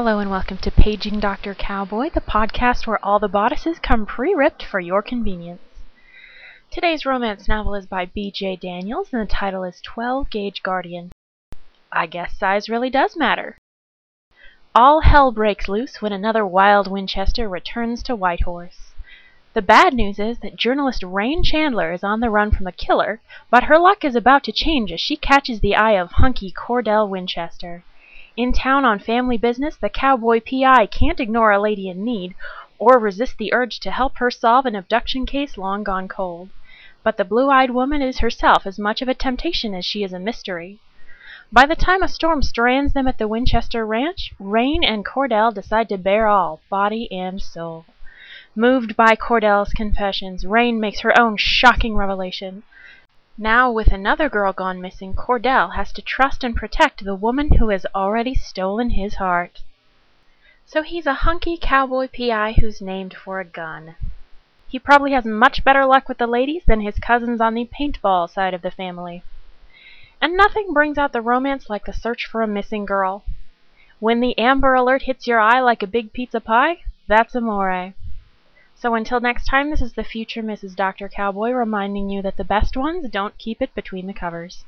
Hello and welcome to Paging Dr. Cowboy, the podcast where all the bodices come pre-ripped for your convenience. Today's romance novel is by B.J. Daniels and the title is 12 Gauge Guardian. I guess size really does matter. All hell breaks loose when another wild Winchester returns to Whitehorse. The bad news is that journalist Rain Chandler is on the run from a killer, but her luck is about to change as she catches the eye of hunky Cordell Winchester. In town on family business, the cowboy P.I. can't ignore a lady in need, or resist the urge to help her solve an abduction case long gone cold. But the blue eyed woman is herself as much of a temptation as she is a mystery. By the time a storm strands them at the Winchester ranch, Rain and Cordell decide to bare all, body and soul. Moved by Cordell's confessions, Rain makes her own shocking revelation. Now with another girl gone missing, Cordell has to trust and protect the woman who has already stolen his heart. So he's a hunky cowboy P.I. who's named for a gun. He probably has much better luck with the ladies than his cousins on the paintball side of the family. And nothing brings out the romance like the search for a missing girl. When the Amber Alert hits your eye like a big pizza pie, that's amore. So until next time, this is the future Mrs. Dr. Cowboy reminding you that the best ones don't keep it between the covers.